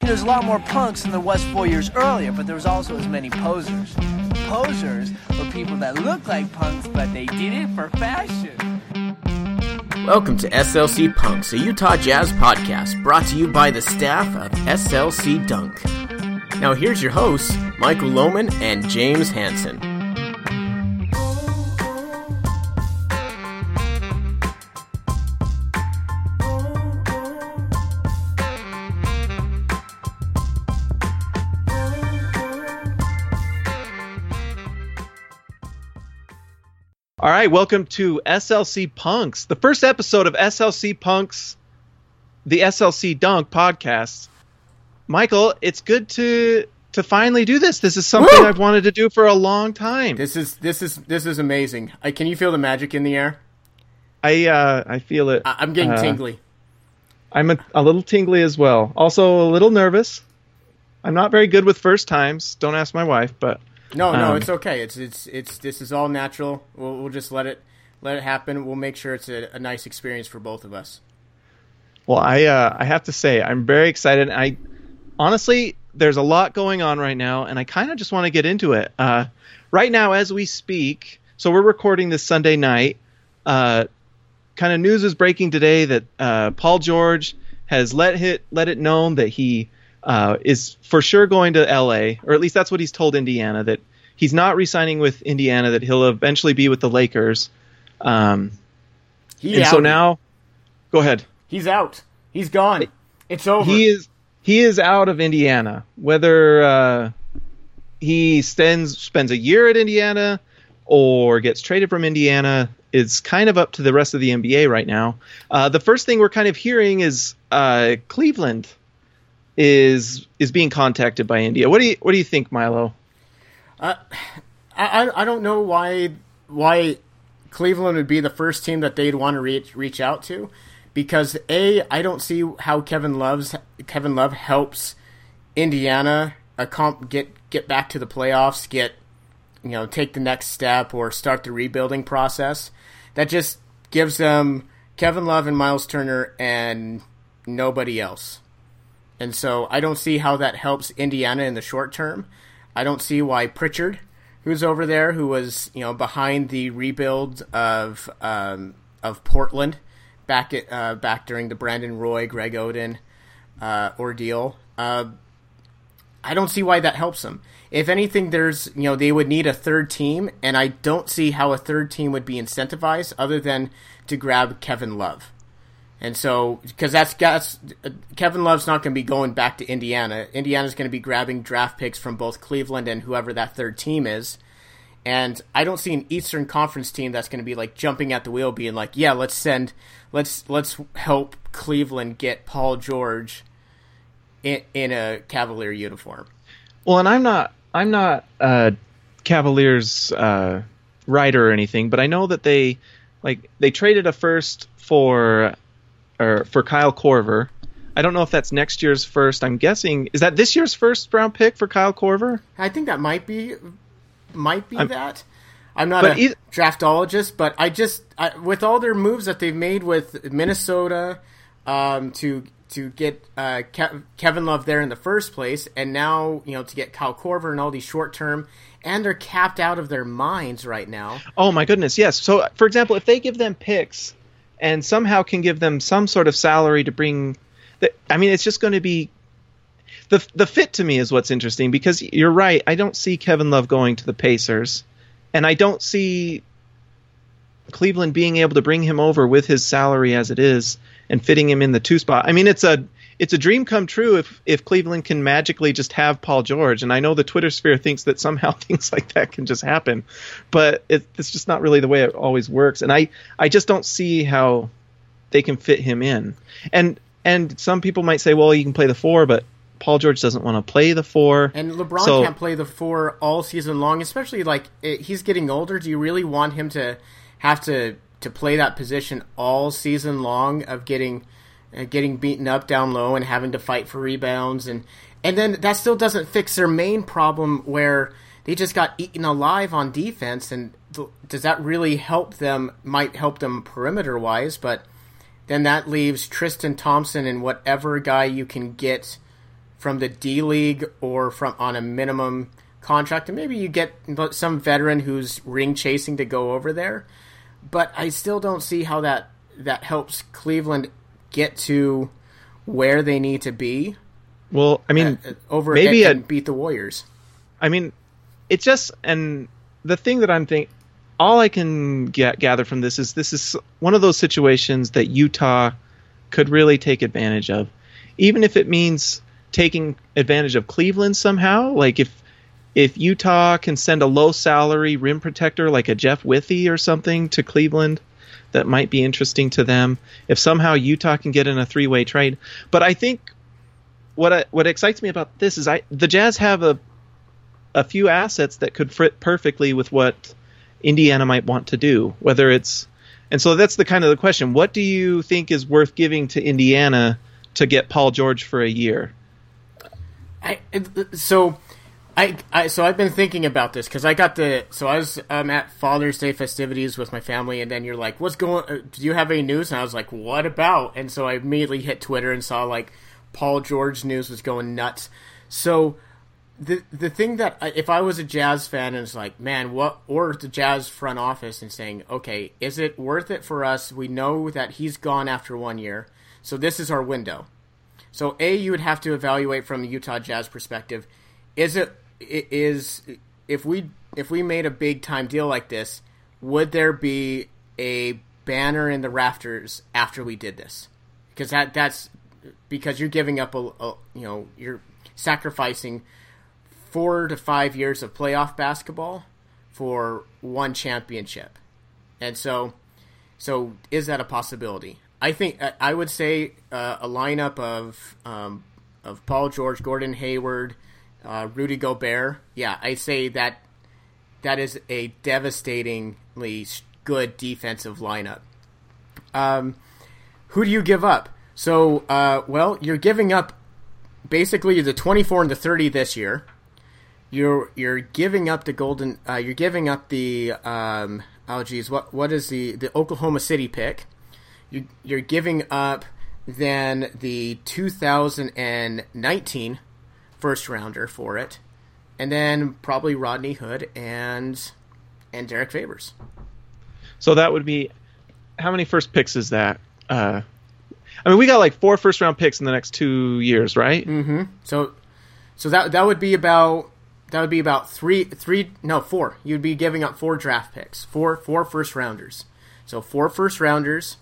There's a lot more punks than there was four years earlier, but there was also as many posers. Posers were people that look like punks, but they did it for fashion. Welcome to SLC Punks, a Utah Jazz podcast brought to you by the staff of SLC Dunk. Now here's your hosts, Michael Lohman and James Hanson. All right, welcome to SLC Punks, the first episode of SLC Punks, the SLC Dunk podcast. Michael, it's good to to finally do this. This is something Woo! I've wanted to do for a long time. This is this is this is amazing. I, can you feel the magic in the air? I uh, I feel it. I, I'm getting Uh, tingly. I'm a, a little tingly as well. Also a little nervous. I'm not very good with first times. Don't ask my wife, but No, no, um, it's okay. It's it's it's this is all natural. We'll we'll just let it let it happen. We'll make sure it's a, a nice experience for both of us. Well, I uh, I have to say I'm very excited. I honestly, there's a lot going on right now, and I kind of just want to get into it. Uh, right now, as we speak, so we're recording this Sunday night. Uh, kind of news is breaking today that uh, Paul George has let hit let it known that he uh, is for sure going to L.A. or at least that's what he's told Indiana that he's not re-signing with Indiana. That he'll eventually be with the Lakers. Um, He and so now, go ahead. he's out. He's gone. It's over. he is he is out of Indiana. Whether uh, he spends spends a year at Indiana or gets traded from Indiana is kind of up to the rest of the NBA right now. Uh, the first thing we're kind of hearing is uh, Cleveland is is being contacted by India. What do you what do you think, Milo? Uh, I, I I don't know why why Cleveland would be the first team that they'd want to reach reach out to, because a I don't see how Kevin Love's Kevin Love helps Indiana uh, accom- get get back to the playoffs, get you know take the next step or start the rebuilding process. That just gives them Kevin Love and Miles Turner and nobody else. And so I don't see how that helps Indiana in the short term. I don't see why Pritchard, who's over there, who was you know behind the rebuild of um, of Portland back at uh, back during the Brandon Roy, Greg Oden uh, ordeal. Uh, I don't see why that helps them. If anything, there's you know they would need a third team, and I don't see how a third team would be incentivized other than to grab Kevin Love. And so, because that's, that's Kevin Love's not going to be going back to Indiana. Indiana's going to be grabbing draft picks from both Cleveland and whoever that third team is. And I don't see an Eastern Conference team that's going to be like jumping at the wheel, being like, "Yeah, let's send, let's let's help Cleveland get Paul George in, in a Cavalier uniform." Well, and I'm not I'm not uh, Cavaliers uh, writer or anything, but I know that they like they traded a first for or for Kyle Korver. I don't know if that's next year's first. I'm guessing is that this year's first round pick for Kyle Korver? I think that might be might be I'm- that. I'm not a draftologist, but I just I, with all their moves that they've made with Minnesota um, to to get uh, Ke- Kevin Love there in the first place, and now you know to get Kyle Korver and all these short term, and they're capped out of their minds right now. Oh my goodness, yes. So for example, if they give them picks and somehow can give them some sort of salary to bring the, I mean it's just going to be the the fit to me is what's interesting because you're right. I don't see Kevin Love going to the Pacers, and I don't see Cleveland being able to bring him over with his salary as it is and fitting him in the two spot. I mean, it's a it's a dream come true if if Cleveland can magically just have Paul George. And I know the Twitter sphere thinks that somehow things like that can just happen, but it, it's just not really the way it always works. And I I just don't see how they can fit him in. And and some people might say, well, you can play the four, but Paul George doesn't want to play the four, and LeBron so, can't play the four all season long. Especially like it, he's getting older. Do you really want him to have to to play that position all season long of getting getting beaten up down low and having to fight for rebounds. And and then that still doesn't fix their main problem where they just got eaten alive on defense. And does that really help them might help them perimeter wise but then that leaves Tristan Thompson and whatever guy you can get from the D League or from on a minimum contract. And maybe you get some veteran who's ring chasing to go over there. But I still don't see how that that helps Cleveland get to where they need to be. Well, I mean, uh, over maybe and, and beat the Warriors. I mean, it's just and the thing that I'm thinking, all I can get, gather from this is this is one of those situations that Utah could really take advantage of, even if it means taking advantage of Cleveland somehow. Like if if Utah can send a low salary rim protector like a Jeff Withey or something to Cleveland, that might be interesting to them. If somehow Utah can get in a three way trade, but I think what I, what excites me about this is I the Jazz have a a few assets that could fit perfectly with what Indiana might want to do. Whether it's and so that's the kind of the question. What do you think is worth giving to Indiana to get Paul George for a year? I so I, I so I've been thinking about this because I got the so I was um, at Father's Day festivities with my family, and then you're like, "What's going? Uh, do you have any news?" And I was like, "What about?" And so I immediately hit Twitter and saw like Paul George news was going nuts. So the the thing that if I was a Jazz fan and it's like, man, what or the Jazz front office and saying, okay, is it worth it for us? We know that he's gone after one year, so this is our window. So a you would have to evaluate from the Utah Jazz perspective. Is it is if we if we made a big time deal like this, would there be a banner in the rafters after we did this? Because that that's because you're giving up a, a you know you're sacrificing four to five years of playoff basketball for one championship, and so so is that a possibility? I think I would say uh, a lineup of um, of Paul George, Gordon Hayward, uh, Rudy Gobert, yeah, I say that that is a devastatingly good defensive lineup. Um, who do you give up? So, uh, well, you're giving up basically the 24 and the 30 this year. You're you're giving up the golden. Uh, you're giving up the um, oh geez, what what is the the Oklahoma City pick? You you're giving up then the 2019 first rounder for it, and then probably Rodney Hood and and Derrick Favors. So that would be how many first picks is that? Uh, I mean, we got like four first round picks in the next two years, right? Mm-hmm. So, so that that would be about that would be about three three no four. You'd be giving up four draft picks, four four first rounders. So four first rounders,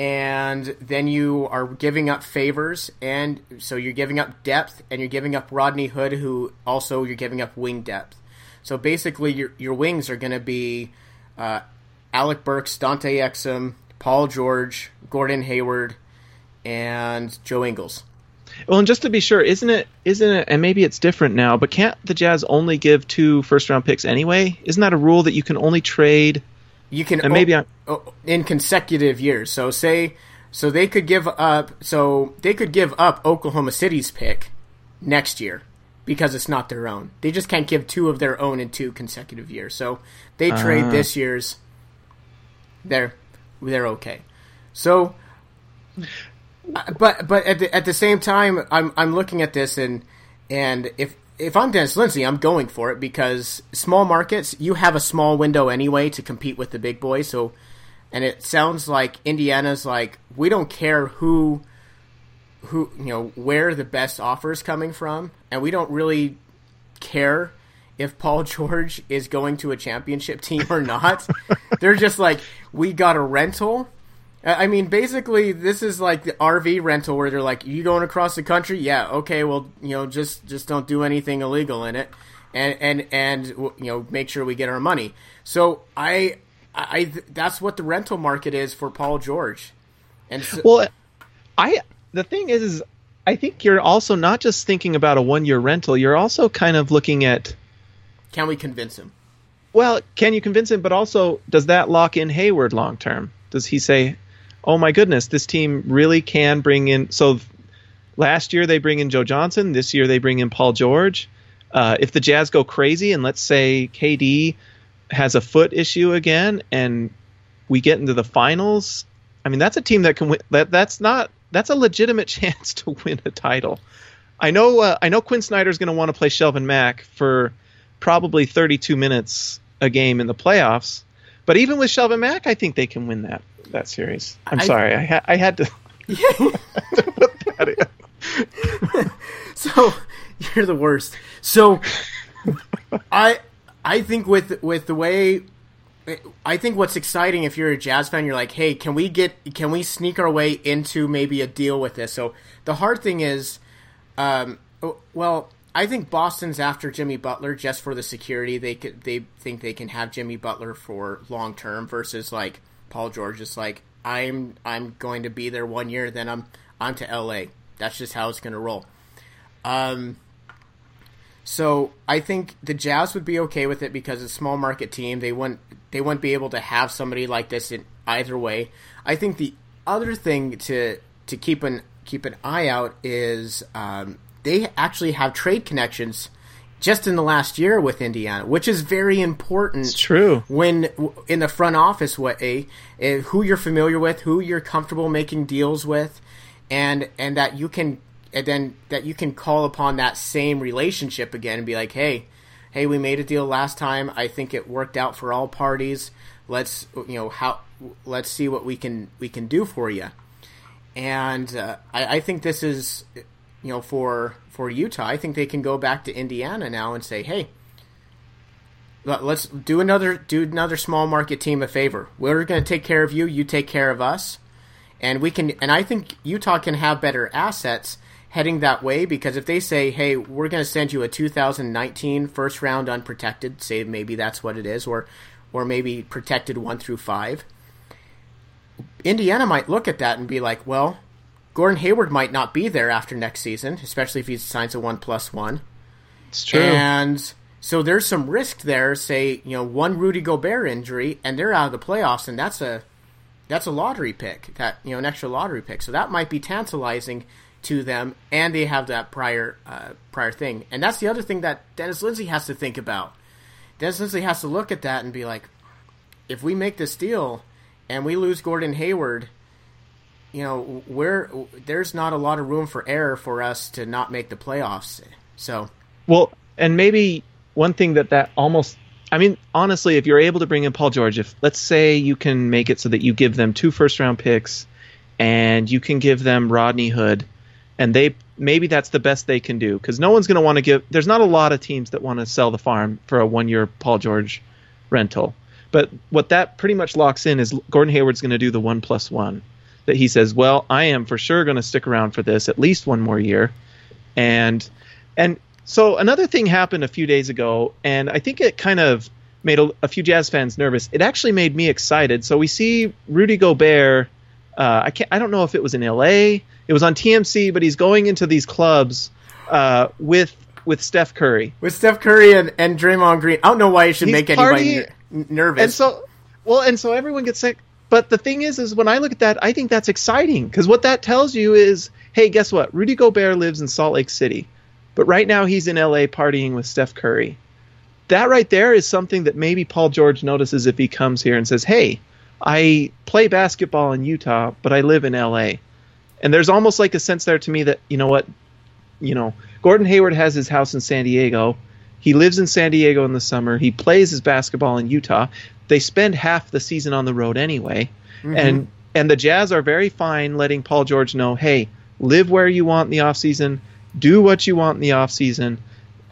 and then you are giving up favors, and so you're giving up depth, and you're giving up Rodney Hood, who also you're giving up wing depth. So basically, your your wings are going to be uh, Alec Burks, Dante Exum, Paul George, Gordon Hayward, and Joe Ingles. Well, and just to be sure, isn't it isn't it and maybe it's different now, but can't the Jazz only give two first round picks anyway? Isn't that a rule that you can only trade you can and maybe o- in consecutive years. So say so they could give up so they could give up Oklahoma City's pick next year because it's not their own. They just can't give two of their own in two consecutive years. So they trade uh. this year's they're they're okay. So but but at the, at the same time I'm I'm looking at this and and if if I'm Dennis Lindsey, I'm going for it because small markets, you have a small window anyway to compete with the big boys. So, and it sounds like Indiana's like we don't care who, who you know where the best offer is coming from, and we don't really care if Paul George is going to a championship team or not. They're just like we got a rental I mean, basically, this is like the RV rental where they're like, "You going across the country? Yeah, okay. Well, you know, just just don't do anything illegal in it, and and and you know, make sure we get our money." So I, I that's what the rental market is for Paul George. And so, well, I the thing is, is I think you're also not just thinking about a one year rental. You're also kind of looking at Can we convince him? well, can you convince him? But also, does that lock in Hayward long term? Does he say, "Oh my goodness, this team really can bring in"? So last year they bring in Joe Johnson. This year they bring in Paul George. Uh, if the Jazz go crazy and let's say KD has a foot issue again, and we get into the finals, I mean that's a team that can win. That that's not that's a legitimate chance to win a title. I know uh, I know Quinn Snyder's going to want to play Shelvin Mack for probably 32 minutes a game in the playoffs. But even with Shelvin Mack, I think they can win that that series. I'm I- sorry, I, ha- I had to. put that in. So you're the worst. So I I think with with the way I think what's exciting if you're a Jazz fan, you're like, hey, can we get can we sneak our way into maybe a deal with this? So the hard thing is, um, well, I think Boston's after Jimmy Butler just for the security. They could they think they can have Jimmy Butler for long term versus like Paul George is like I'm I'm going to be there one year, then I'm I'm to L.A. That's just how it's going to roll. Um, so I think the Jazz would be okay with it because it's a small market team. They wouldn't they wouldn't be able to have somebody like this in either way. I think the other thing to to keep an keep an eye out is um, they actually have trade connections just in the last year with Indiana, which is very important. It's true. When in the front office way, eh, who you're familiar with, who you're comfortable making deals with, and and that you can and then that you can call upon that same relationship again and be like, hey, hey, we made a deal last time. I think it worked out for all parties. Let's you know how let's see what we can we can do for you. And uh, I, I think this is you know for for Utah. I think they can go back to Indiana now and say, hey. let- Let's do another do another small market team a favor. We're going to take care of you. You take care of us and we can and I think Utah can have better assets heading that way because if they say, "Hey, we're going to send you a 2019 first round unprotected," say maybe that's what it is or or maybe protected 1 through 5. Indiana might look at that and be like, "Well, Gordon Hayward might not be there after next season, especially if he signs a 1 1." It's true. And so there's some risk there. Say you know one Rudy Gobert injury, and they're out of the playoffs, and that's a that's a lottery pick. That you know an extra lottery pick. So that might be tantalizing to them, and they have that prior uh, prior thing. And that's the other thing that Dennis Lindsey has to think about. Dennis Lindsey has to look at that and be like, if we make this deal and we lose Gordon Hayward, you know, we're there's not a lot of room for error for us to not make the playoffs. So Well, and maybe one thing that that almost I mean, honestly, if you're able to bring in Paul George, if let's say you can make it so that you give them two first round picks and you can give them Rodney Hood and they maybe that's the best they can do cuz no one's going to want to give there's not a lot of teams that want to sell the farm for a 1 year Paul George rental. But what that pretty much locks in is Gordon Hayward's going to do the 1 plus 1 that he says, "Well, I am for sure going to stick around for this at least one more year." And and so another thing happened a few days ago, and I think it kind of made a, a few Jazz fans nervous. It actually made me excited. So we see Rudy Gobert. Uh, I can't. I don't know if it was in L.A. It was on TMZ, but he's going into these clubs uh, with with Steph Curry. with Steph Curry and, and Draymond Green, I don't know why it should He's make anybody ner- nervous. And so, well, and so everyone gets sick. But the thing is, is when I look at that, I think that's exciting because what that tells you is, hey, guess what? Rudy Gobert lives in Salt Lake City, but right now he's in LA partying with Steph Curry. That right there is something that maybe Paul George notices if he comes here and says, hey, I play basketball in Utah, but I live in LA. And there's almost like a sense there to me that, you know what, you know, Gordon Hayward has his house in San Diego. He lives in San Diego in the summer. He plays his basketball in Utah. They spend half the season on the road anyway. And and the Jazz are very fine letting Paul George know, "Hey, live where you want in the offseason. Do what you want in the offseason.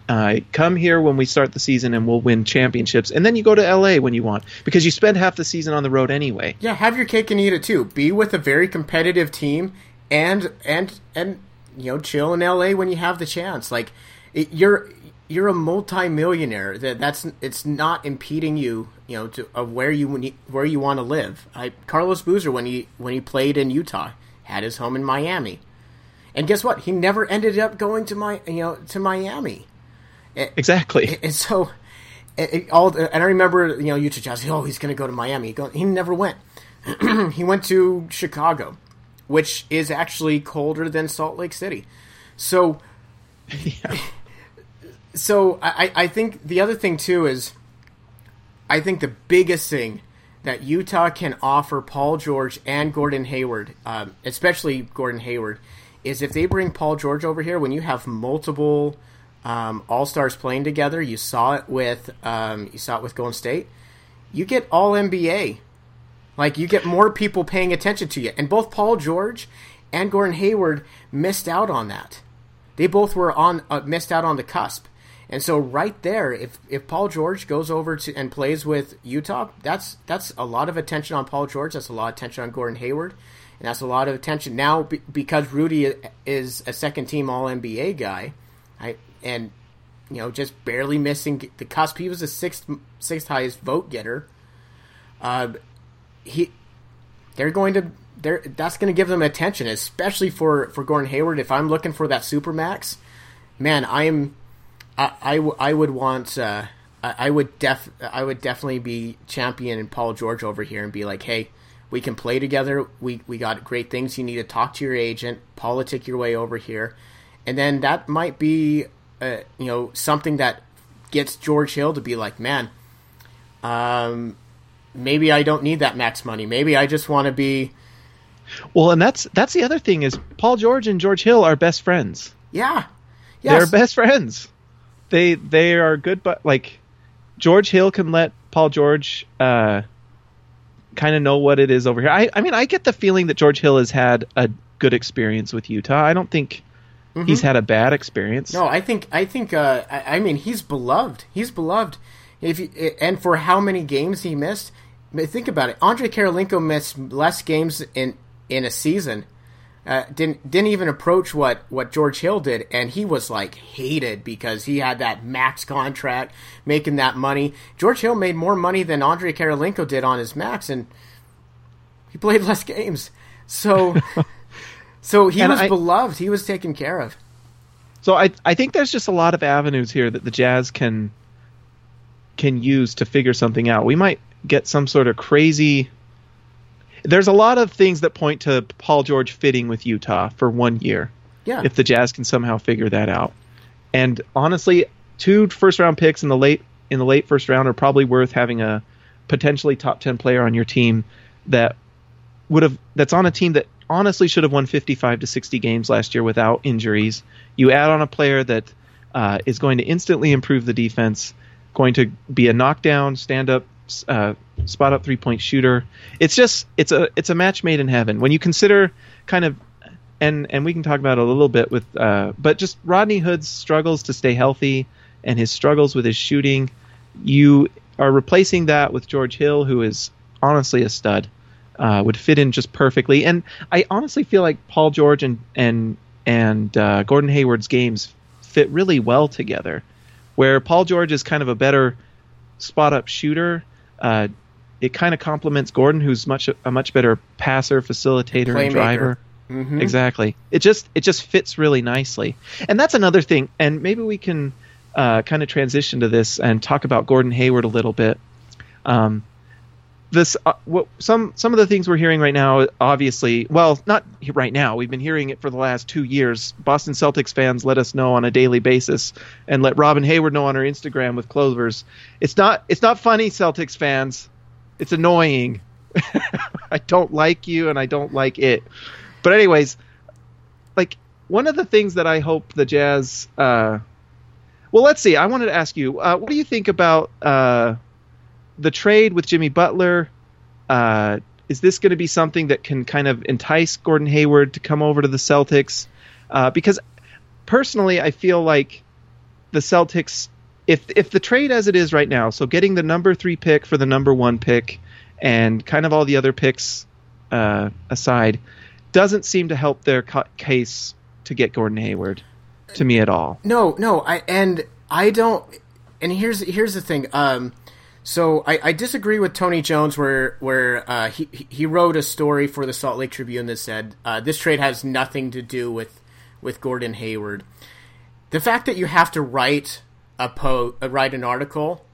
Uh, come here when we start the season and we'll win championships. And then you go to LA when you want because you spend half the season on the road anyway." yeah, have your cake and eat it too. Be with a very competitive team, and and and you know, chill in LA when you have the chance. Like it, you're you're a multi-millionaire. That that's it's not impeding you, you know, to of where you where you want to live. I Carlos Boozer when he when he played in Utah had his home in Miami. And guess what? He never ended up going to my you know to Miami. Exactly. And so, it, it all and I remember you know Utah Jazz. Oh, he's going to go to Miami. He never went. he went to Chicago, which is actually colder than Salt Lake City. So, yeah. So I, I think the other thing too is, I think the biggest thing that Utah can offer Paul George and Gordon Hayward, um, especially Gordon Hayward, is if they bring Paul George over here, when you have multiple um, all stars playing together, you saw it with um, you saw it with Golden State. You get all NBA, like you get more people paying attention to you, and both Paul George and Gordon Hayward missed out on that. They both were on uh, missed out on the cusp. And so right there, if if Paul George goes over to and plays with Utah, that's that's a lot of attention on Paul George. That's a lot of attention on Gordon Hayward, and that's a lot of attention now be, because Rudy is a second team All NBA guy, I, and you know just barely missing the cusp. He was the sixth sixth highest vote getter. Uh, he they're going to they're that's going to give them attention, especially for for Gordon Hayward. If I'm looking for that super max, man, I'm I, I, w- I would want uh, I would def I would definitely be champion and Paul George over here and be like, hey, we can play together. We we got great things. You need to talk to your agent, politic your way over here, and then that might be uh, you know something that gets George Hill to be like, man, um, maybe I don't need that max money. Maybe I just want to be. Well, and that's that's the other thing is Paul George and George Hill are best friends. Yeah, yes. they're best friends they they are good, but like George Hill can let Paul George uh, kind of know what it is over here. I I mean I get the feeling that George Hill has had a good experience with Utah. I don't think mm-hmm. he's had a bad experience. No, I think I think uh, I, I, mean he's beloved. He's beloved. If you, and for how many games he missed, think about it. Andrei Kirilenko missed less games in in a season uh, didn't didn't even approach what what George Hill did, and he was like hated because he had that max contract, making that money. George Hill made more money than Andrei Kirilenko did on his max, and he played less games. So, so he was I, beloved. He was taken care of. So I I think there's just a lot of avenues here that the Jazz can can use to figure something out. We might get some sort of crazy there's a lot of things that point to Paul George fitting with Utah for one year. Yeah. If the Jazz can somehow figure that out. And honestly, two first round picks in the late in the late first round are probably worth having a potentially top 10 player on your team that would have that's on a team that honestly should have won 55 to 60 games last year without injuries. You add on a player that uh, is going to instantly improve the defense, going to be a knockdown, stand up uh, spot up three point shooter. It's just it's a it's a match made in heaven when you consider kind of and and we can talk about it a little bit with uh, but just Rodney Hood's struggles to stay healthy and his struggles with his shooting. You are replacing that with George Hill, who is honestly a stud. Uh, would fit in just perfectly, and I honestly feel like Paul George and and and uh, Gordon Hayward's games fit really well together. Where Paul George is kind of a better spot up shooter, uh, it kind of complements Gordon, who's much a much better passer, facilitator, Playmaker. and driver. Mm-hmm. Exactly. It just it just fits really nicely, and that's another thing. And maybe we can uh, kind of transition to this and talk about Gordon Hayward a little bit. Um, this uh, what some some of the things we're hearing right now obviously well not right now we've been hearing it for the last two years boston celtics fans let us know on a daily basis and let robyn hayward know on her instagram with clovers it's not it's not funny celtics fans it's annoying. I don't like you and i don't like it. But anyways like one of the things that i hope the jazz uh well let's see. I wanted to ask you uh, what do you think about uh the trade with Jimmy Butler, uh, is this going to be something that can kind of entice Gordon Hayward to come over to the Celtics? Uh, because personally, I feel like the Celtics, if if the trade as it is right now, so getting the number three pick for the number one pick, and kind of all the other picks uh, aside, doesn't seem to help their case to get Gordon Hayward to me at all. No, no, I and I don't. And here's here's the thing. Um, so I, I, disagree with Tony Jones, where where uh, he he wrote a story for the Salt Lake Tribune that said uh, this trade has nothing to do with with Gordon Hayward. The fact that you have to write a po uh, write an article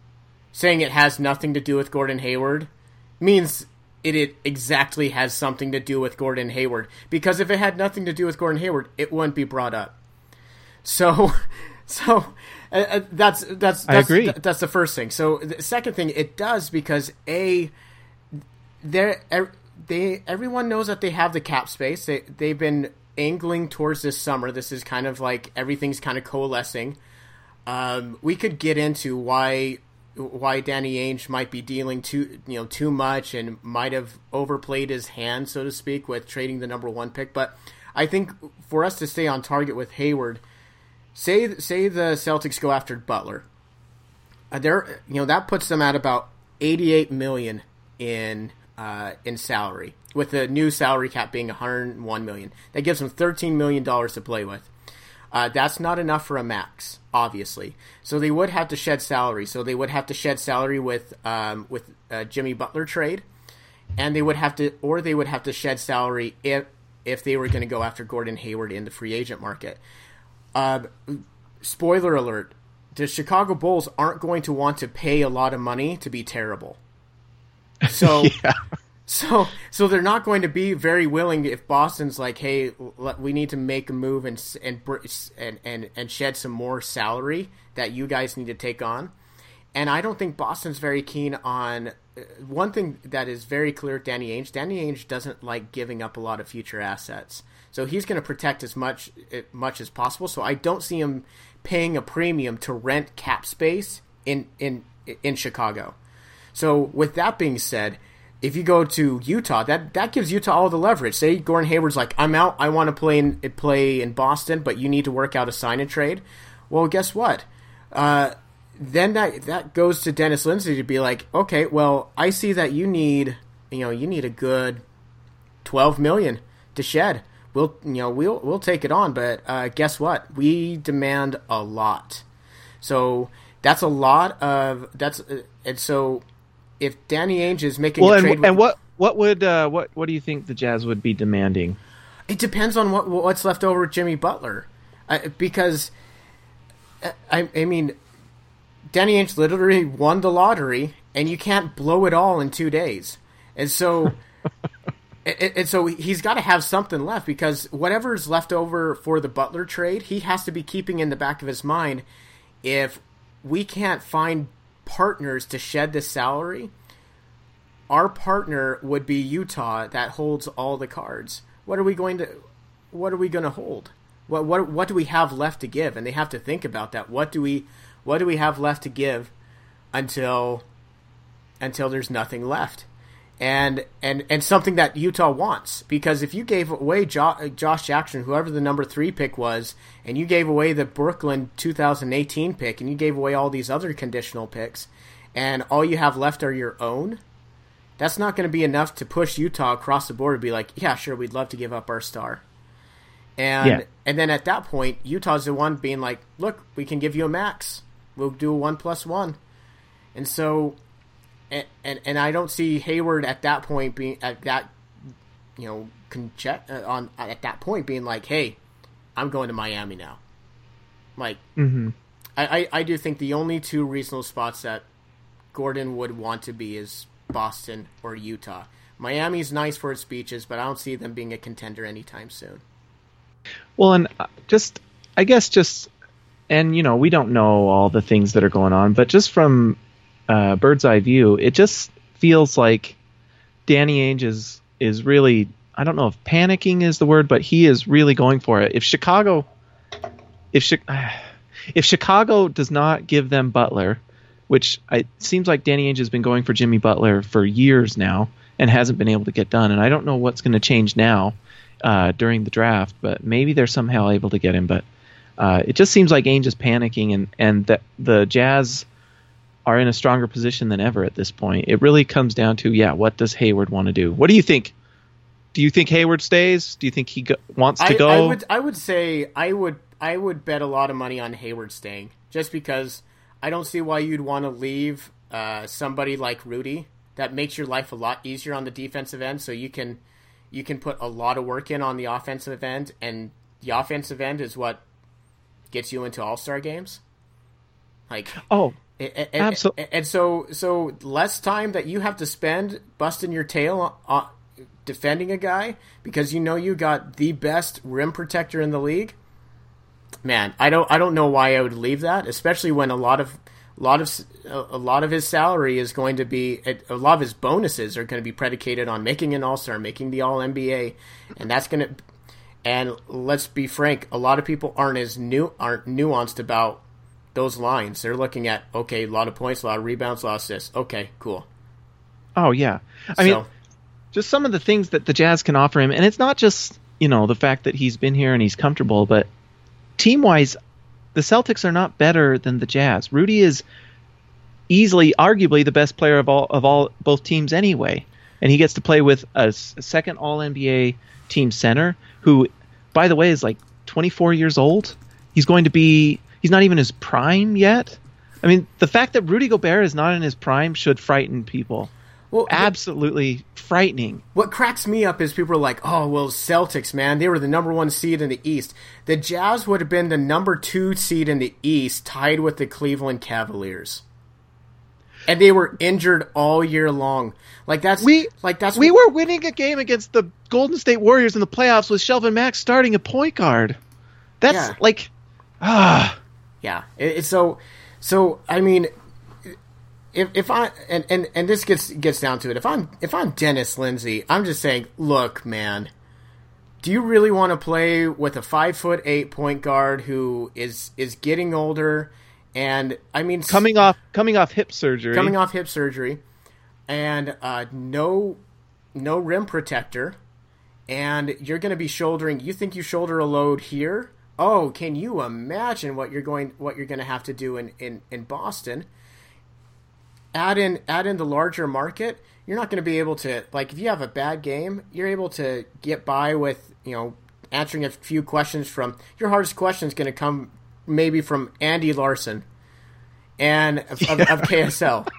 saying it has nothing to do with Gordon Hayward means it, it exactly has something to do with Gordon Hayward. Because if it had nothing to do with Gordon Hayward, it wouldn't be brought up. So, so uh, uh, that's that's that's, I agree. th- that's the first thing. So the second thing, it does because a they they everyone knows that they have the cap space. They they've been angling towards this summer. This is kind of like everything's kind of coalescing. Um, we could get into why why Danny Ainge might be dealing too you know too much and might have overplayed his hand, so to speak, with trading the number one pick. But I think for us to stay on target with Hayward, say say the Celtics go after Butler, uh, there you know that puts them at about eighty eight million in uh, in salary, with the new salary cap being one hundred one million. That gives them thirteen million dollars to play with. Uh, that's not enough for a max, obviously. So they would have to shed salary. So they would have to shed salary with um, with uh, Jimmy Butler trade, and they would have to, or they would have to shed salary if if they were going to go after Gordon Hayward in the free agent market. Uh, spoiler alert: the Chicago Bulls aren't going to want to pay a lot of money to be terrible. So. yeah. So, so they're not going to be very willing if Boston's like, "Hey, we need to make a move and and and and, and shed some more salary that you guys need to take on." And I don't think Boston's very keen on uh, one thing that is very clear. Danny Ainge, Danny Ainge doesn't like giving up a lot of future assets, so he's going to protect as much as much as possible. So I don't see him paying a premium to rent cap space in in in Chicago. So with that being said if you go to Utah, that that gives Utah all the leverage. Say Gordon Hayward's like, I'm out. I want to play in play in Boston, but you need to work out a sign and trade. Well, guess what? Uh, then that that goes to Dennis Lindsey to be like, okay, well, I see that you need you know you need a good twelve million to shed. We'll you know we'll we'll take it on, but uh, guess what? We demand a lot. So that's a lot of that's uh, and so if Danny Ainge is making well, a and, trade, and what what would uh, what what do you think the Jazz would be demanding? It depends on what what's left over with Jimmy Butler, uh, because I I mean, Danny Ainge literally won the lottery, and you can't blow it all in two days, and so. and, and so he's got to have something left because whatever's left over for the Butler trade, he has to be keeping in the back of his mind. If we can't find partners to shed the salary, our partner would be Utah that holds all the cards. What are we going to what are we going to hold? What what what do we have left to give? And they have to think about that. What do we what do we have left to give until until there's nothing left? And and and something that Utah wants because if you gave away jo- Josh Jackson, whoever the number three pick was, and you gave away the Brooklyn 2018 pick, and you gave away all these other conditional picks, and all you have left are your own, that's not going to be enough to push Utah across the board to be like, yeah, sure, we'd love to give up our star. And Yeah. and then at that point, Utah's the one being like, look, we can give you a max. We'll do a one plus one. And so, and and, and I don't see Hayward at that point being at that, you know, conje- uh, on at that point being like, hey, I'm going to Miami now. Like, Mm-hmm. I, I, I do think the only two reasonable spots that Gordon would want to be is Boston or Utah. Miami's nice for its beaches, but I don't see them being a contender anytime soon. Well, and uh, just I guess just and you know we don't know all the things that are going on, but just from uh, bird's eye view, it just feels like Danny Ainge is is really I don't know if panicking is the word, but he is really going for it. If Chicago, if Chi- if Chicago does not give them Butler, which it seems like Danny Ainge has been going for Jimmy Butler for years now and hasn't been able to get done, and I don't know what's going to change now uh, during the draft, but maybe they're somehow able to get him. But uh, it just seems like Ainge is panicking, and and that the Jazz are in a stronger position than ever at this point. It really comes down to yeah, what does Hayward want to do? What do you think? Do you think Hayward stays? Do you think he go- wants to I, go? I would I would say I would I would bet a lot of money on Hayward staying, just because I don't see why you'd want to leave uh, somebody like Rudy. That makes your life a lot easier on the defensive end, so you can you can put a lot of work in on the offensive end, and the offensive end is what gets you into All Star games. Like oh, and, absolutely. And, and, so so less time that you have to spend busting your tail uh, defending a guy because you know you got the best rim protector in the league. Man, I don't I don't know why I would leave that, especially when a lot of a lot of a lot of his salary is going to be a lot of his bonuses are going to be predicated on making an All Star, making the All NBA, and that's going to. And let's be frank, a lot of people aren't as new aren't nuanced about those lines. They're looking at okay, a lot of points, a lot of rebounds, a lot of assists. Okay, cool. Oh yeah, I so, mean, just some of the things that the Jazz can offer him, and it's not just you know the fact that he's been here and he's comfortable, but team wise, the Celtics are not better than the Jazz. Rudy is easily, arguably, the best player of all of all both teams anyway, and he gets to play with a, a second All NBA team center who, by the way, is like 24 years old. He's going to be. He's not even his prime yet. I mean, the fact that Rudy Gobert is not in his prime should frighten people. Well, absolutely frightening. What cracks me up is people are like, "Oh, well, Celtics, man, they were the number one seed in the East. The Jazz would have been the number two seed in the East, tied with the Cleveland Cavaliers." And they were injured all year long. Like that's we like that's we what, were winning a game against the Golden State Warriors in the playoffs with Shelvin Mack's starting a point guard. That's yeah. like ah yeah. It, so so. I mean, if if I and, and and this gets gets down to it, if I'm if I'm Dennis Lindsey, I'm just saying, look, man, do you really want to play with a five foot eight point guard who is is getting older? And I mean, coming off coming off hip surgery, coming off hip surgery, and uh, no no rim protector, and you're going to be shouldering. You think you shoulder a load here? Oh, can you imagine what you're going what you're going to have to do in in in Boston? add in add in the larger market, you're not going to be able to like if you have a bad game, you're able to get by with you know answering a few questions from your hardest question is going to come maybe from Andy Larsen and of, yeah. of, of KSL.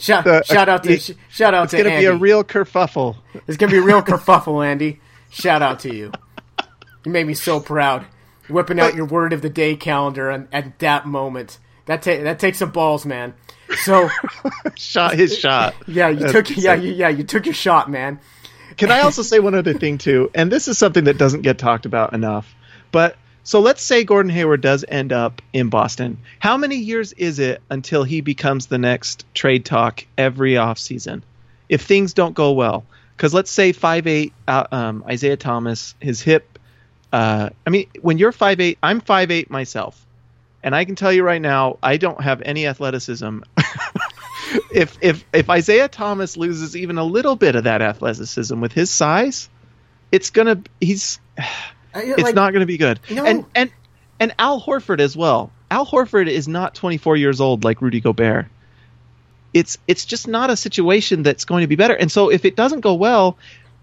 Shout, the, shout out to it, shout out to Andy. It's going to be a real kerfuffle. It's going to be a real kerfuffle, Andy. Shout out to you. You made me so proud. Whipping out your word of the day calendar and at that moment. That ta- that takes some balls, man. So shot his shot. Yeah, you That's took yeah, you, yeah, you took your shot, man. Can I also say one other thing too? And this is something that doesn't get talked about enough. But so let's say Gordon Hayward does end up in Boston. How many years is it until he becomes the next trade talk every offseason? If things don't go well. Because let's say five eight uh, um, Isaiah Thomas, his hip. Uh, I mean, when you're five eight, I'm five eight myself. And I can tell you right now, I don't have any athleticism. if if if Isaiah Thomas loses even a little bit of that athleticism with his size, it's gonna he's it's like, not gonna be good. No. And and and Al Horford as well. Al Horford is not 24 years old like Rudy Gobert. It's it's just not a situation that's going to be better. And so if it doesn't go well,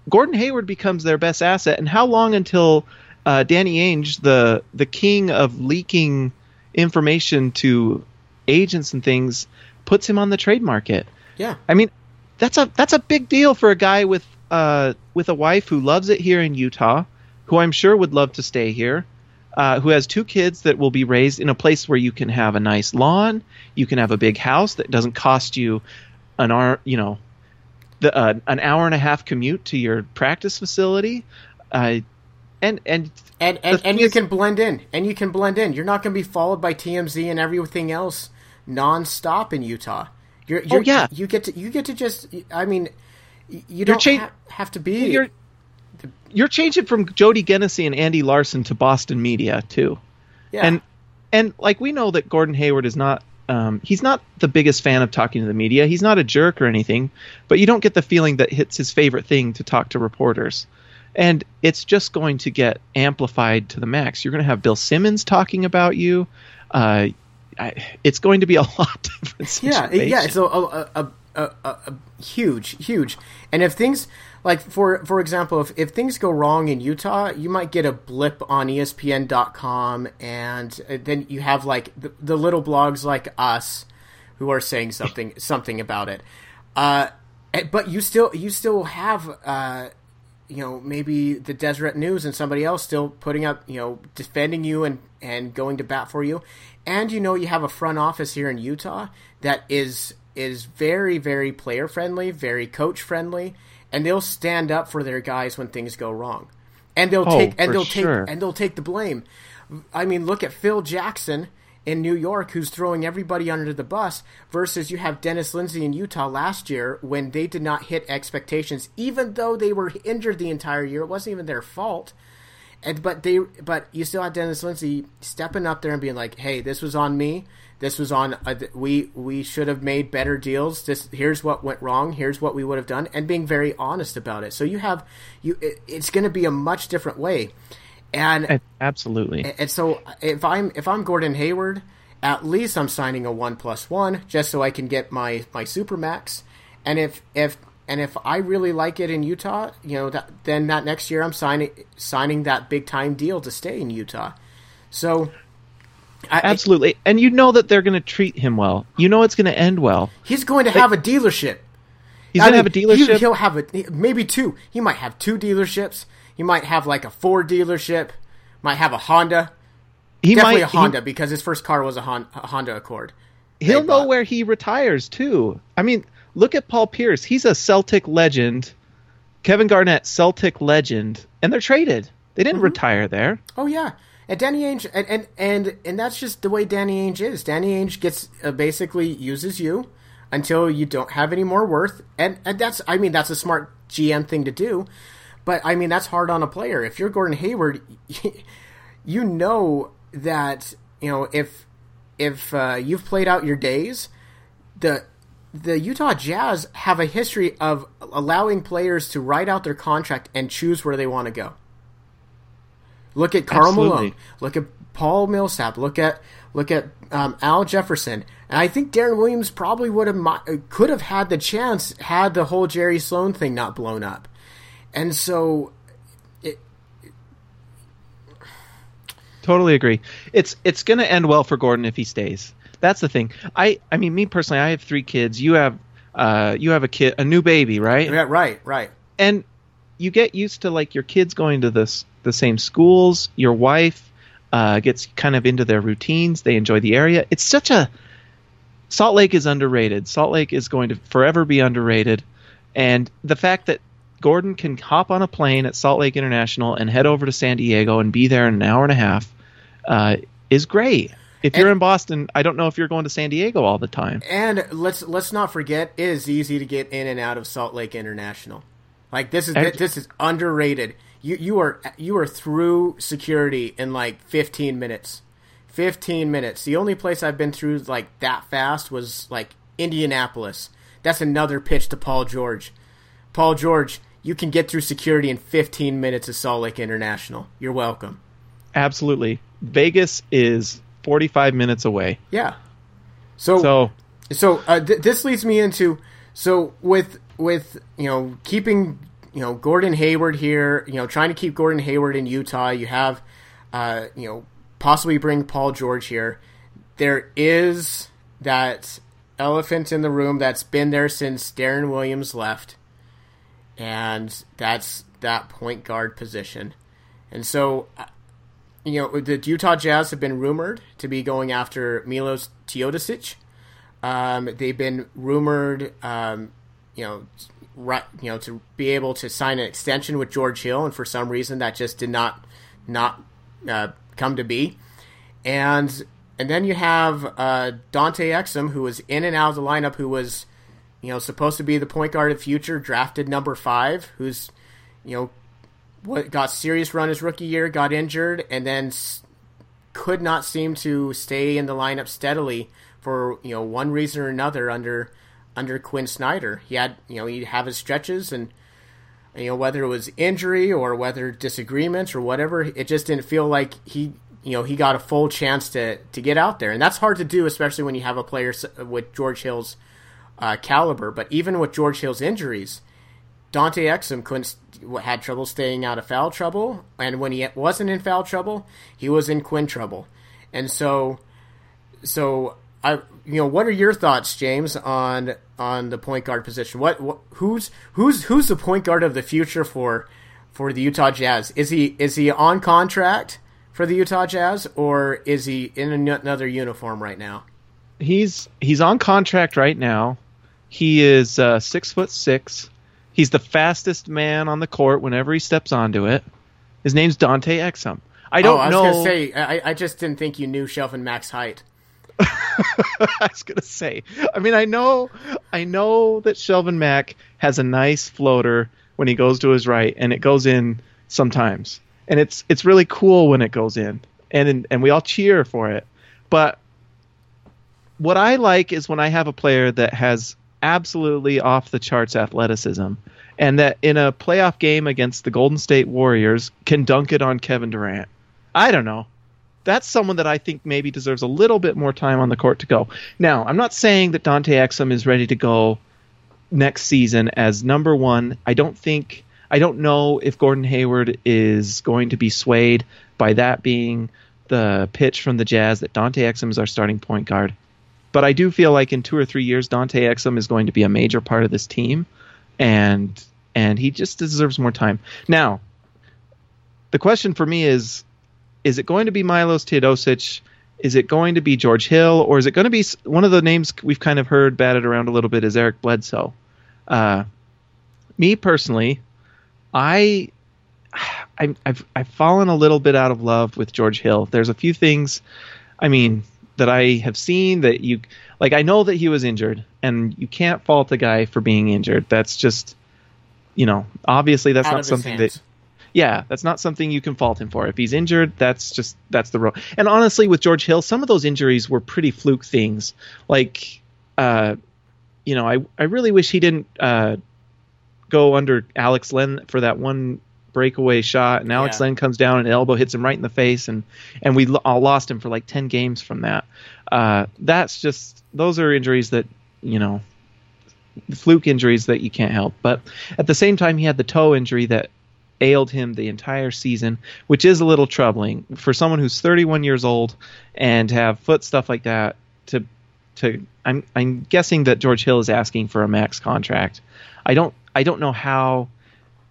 Gordon Hayward becomes their best asset. And how long until uh, Danny Ainge, the the king of leaking information to agents and things puts him on the trade market. Yeah. I mean, that's a that's a big deal for a guy with uh with a wife who loves it here in Utah, who I'm sure would love to stay here. Uh, who has two kids that will be raised in a place where you can have a nice lawn, you can have a big house that doesn't cost you an hour, you know, the, uh, an hour and a half commute to your practice facility. And and and and, and you can blend in. And you can blend in. You're not going to be followed by tmz and everything else nonstop in utah. You're, you're, oh yeah. you get to you get to just i mean you don't cha- ha- have to be you're, you're changing from jody Genessy and andy Larsen to boston media too. Yeah. And and like we know that gordon hayward is not um, he's not the biggest fan of talking to the media. He's not a jerk or anything, but you don't get the feeling that it's his favorite thing to talk to reporters and it's just going to get amplified to the max. You're going to have Bill Simmons talking about you. Uh, I, it's going to be a lot different. Yeah, yeah, it's a, a, a, a, huge, huge. And if things like for for example, if, if things go wrong in Utah, you might get a blip on ESPN.com, and uh, then you have like the, the little blogs like us who are saying something something about it. Uh, but you still you still have uh, you know maybe the Deseret News and somebody else still putting up you know defending you and and going to bat for you, and you know you have a front office here in Utah that is is very very player friendly, very coach friendly, and they'll stand up for their guys when things go wrong, and they'll Oh, take and they'll sure. take and they'll take the blame. I mean, look at Phil Jackson in New York, who's throwing everybody under the bus, versus you have Dennis Lindsey in Utah last year when they did not hit expectations, even though they were injured the entire year. It wasn't even their fault. And but they but you still had Dennis Lindsey stepping up there and being like, "Hey, this was on me. This was on uh, we we should have made better deals. This here's what went wrong. Here's what we would have done," and being very honest about it. So you have you it, it's going to be a much different way. And Absolutely. and so if I'm if I'm Gordon Hayward, at least I'm signing a one plus one just so I can get my my super max. And if if and if I really like it in Utah, you know that then that next year I'm signing signing that big time deal to stay in Utah. So I, Absolutely. And you know that they're going to treat him well. You know it's going to end well. he's going to have a dealership. He's going to have a dealership. He, will have a maybe two. He might have two dealerships. He might have like a Ford dealership. Might have a Honda. he Definitely might a Honda because his first car was a, Hon- a Honda Accord. He, will know where he retires too. I mean, look at Paul Pierce. He's a Celtic legend. Kevin Garnett, Celtic legend, and they're traded. They Mm-hmm. didn't retire there. Oh yeah, and Danny Ainge, and and and, and that's just the way Danny Ainge is. Danny Ainge gets uh, basically uses you until you don't have any more worth, and and that's I mean that's a smart GM thing to do, but I mean that's hard on a player. If you're Gordon Hayward, you know that you know if if uh, you've played out your days, the the Utah Jazz have a history of allowing players to write out their contract and choose where they want to go. Look at Carl Absolutely. Malone. Look at Paul Millsap. Look at look at um, Al Jefferson. And I think Deron Williams probably would have could have had the chance had the whole Jerry Sloan thing not blown up. And so it. Totally agree. It's it's going to end well for Gordon if he stays. That's the thing. I I mean, me personally, I have three kids. You have uh you have a kid, a new baby, right? yeah, right, right. and you get used to like your kids going to this the same schools your wife uh, gets kind of into their routines they enjoy the area it's such a salt lake is underrated salt lake is going to forever be underrated and the fact that gordon can hop on a plane at salt lake international and head over to san diego and be there in an hour and a half uh, is great if you're And- in boston i don't know if you're going to san diego all the time And let's let's not forget, it is easy to get in and out of Salt Lake International. Like this is Every- this is underrated. You you are you are through security in like 15 minutes. 15 minutes. The only place I've been through like that fast was like Indianapolis. That's another pitch to Paul George. Paul George, you can get through security in 15 minutes at Salt Lake International. You're welcome. absolutely vegas is 45 minutes away Yeah. So so so uh, th- this leads me into so with with you know keeping you know Gordon Hayward here, you know trying to keep Gordon Hayward in Utah. You have uh, you know possibly bring Paul George here. There is that elephant in the room that's been there since Deron Williams left, and that's that point guard position. And so uh, you know the Utah Jazz have been rumored to be going after Milos Teodosic. Um, they've been rumored, um, you know, right, you know, to be able to sign an extension with George Hill, and for some reason that just did not not uh, come to be. And and then you have uh, Dante Exum, who was in and out of the lineup, who was, you know, supposed to be the point guard of the future, drafted number five, who's, you know, what got serious run his rookie year, got injured, and then s- could not seem to stay in the lineup steadily for you know one reason or another under under Quin Snyder. He had you know he'd have his stretches and you know whether it was injury or whether disagreements or whatever, it just didn't feel like he you know he got a full chance to to get out there, and that's hard to do, especially when you have a player with George Hill's uh, caliber. But even with George Hill's injuries, Dante Exum couldn't had trouble staying out of foul trouble, and when he wasn't in foul trouble, he was in Quin trouble, and so so I you know what are your thoughts, James, on on the point guard position? What, what who's who's who's the point guard of the future for for the Utah Jazz. Is he is he on contract for the Utah Jazz or is he in another uniform right now? He's he's on contract right now. He is uh, six foot six. He's the fastest man on the court whenever he steps onto it. His name's Dante Exum. I don't oh, I was know. gonna say I, I just didn't think you knew Shelvin Mack's height. I was gonna say. I mean, I know, I know that Shelvin Mack has a nice floater when he goes to his right, and it goes in sometimes, and it's it's really cool when it goes in, and and we all cheer for it. But what I like is when I have a player that has absolutely off the charts athleticism, and that in a playoff game against the Golden State Warriors can dunk it on Kevin Durant. I don't know. That's someone that I think maybe deserves a little bit more time on the court to go. Now, I'm not saying that Dante Exum is ready to go next season as number one. I don't think I don't know if Gordon Hayward is going to be swayed by that being the pitch from the Jazz that Dante Exum is our starting point guard. But I do feel like in two or three years, Dante Exum is going to be a major part of this team, and and he just deserves more time. Now, the question for me is: Is it going to be Milos Teodosic? Is it going to be George Hill, or is it going to be one of the names we've kind of heard batted around a little bit? Is Eric Bledsoe? Uh, me personally, I, I I've I've fallen a little bit out of love with George Hill. There's a few things, I mean, that I have seen that you like. I know that he was injured, and you can't fault a guy for being injured. That's just, you know, obviously that's Out not something hands. that yeah, that's not something you can fault him for. If he's injured, that's just that's the role. And honestly, with George Hill, some of those injuries were pretty fluke things. Like, uh, you know, I I really wish he didn't uh, go under Alex Len for that one breakaway shot, and Alex Yeah. Len comes down and elbow hits him right in the face, and and we all lost him for like ten games from that. Uh, that's just those are injuries that you know fluke injuries that you can't help. But at the same time, he had the toe injury that ailed him the entire season, which is a little troubling for someone who's 31 years old and have foot stuff like that. To to I'm I'm guessing that George Hill is asking for a max contract. I don't I don't know how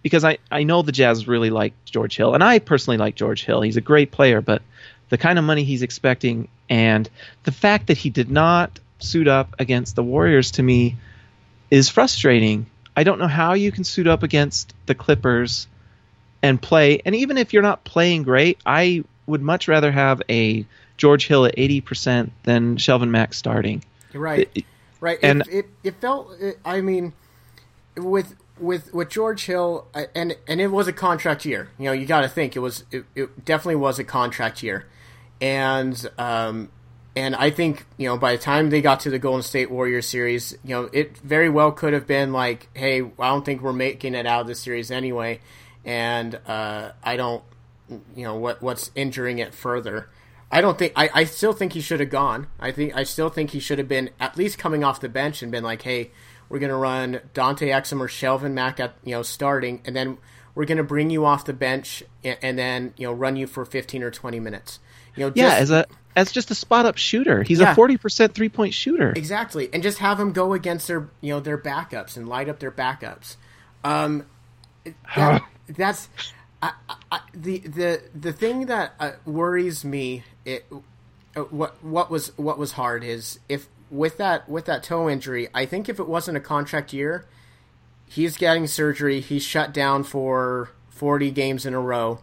because I, I know the Jazz really like George Hill, and I personally like George Hill. He's a great player, but the kind of money he's expecting and the fact that he did not suit up against the Warriors to me is frustrating. I don't know how you can suit up against the Clippers and play. And even if you're not playing great, I would much rather have a George Hill at 80% than Shelvin Mack starting. Right, It- right. and- it, it it felt. I mean, with with with George Hill, and and it was a contract year. You know, you got to think it was. It, it definitely was a contract year, and um, and I think you know by the time they got to the Golden State Warriors series, you know, it very well could have been like, hey, I don't think we're making it out of this series anyway, and uh, I don't, you know, what what's injuring it further. I don't think I, I still think he should have gone. I think I still think he should have been at least coming off the bench and been like, hey, we're gonna run Dante Exum or Shelvin Mack at you know starting, and then we're gonna bring you off the bench and, and then you know run you for fifteen or twenty minutes. You know, Yeah, as a as just a spot up shooter. He's Yeah. a 40% three point shooter. Exactly, and just have him go against their you know their backups and light up their backups. Um, that, that's I, I, the the the thing that uh, worries me. It uh, what what was what was hard is if with that with that toe injury. I think if it wasn't a contract year, he's getting surgery. He's shut down for forty games in a row,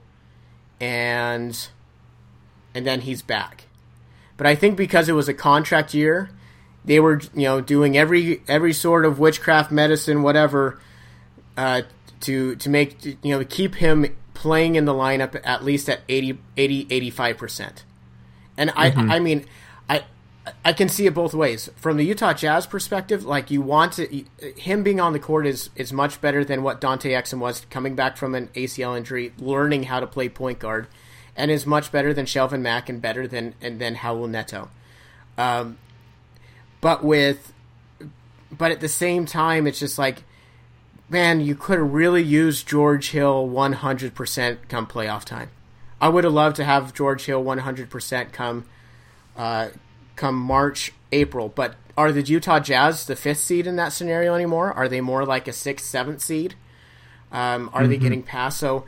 and and then he's back. But I think because it was a contract year, they were you know doing every every sort of witchcraft medicine whatever uh, to to make you know keep him playing in the lineup at least at 80 80 85 percent and I I mean I can see it both ways. From the Utah Jazz perspective like you want to him being on the court is is much better than what Dante Exum was coming back from an ACL injury learning how to play point guard and is much better than Shelvin Mack and better than and then Raul Neto. Um, but with but at the same time it's just like man you could have really used george hill 100% come playoff time. I would have loved to have george hill 100% come uh, come march april. But are the utah jazz the fifth seed in that scenario anymore? Are they more like a sixth seventh seed? Um, are they getting past? So,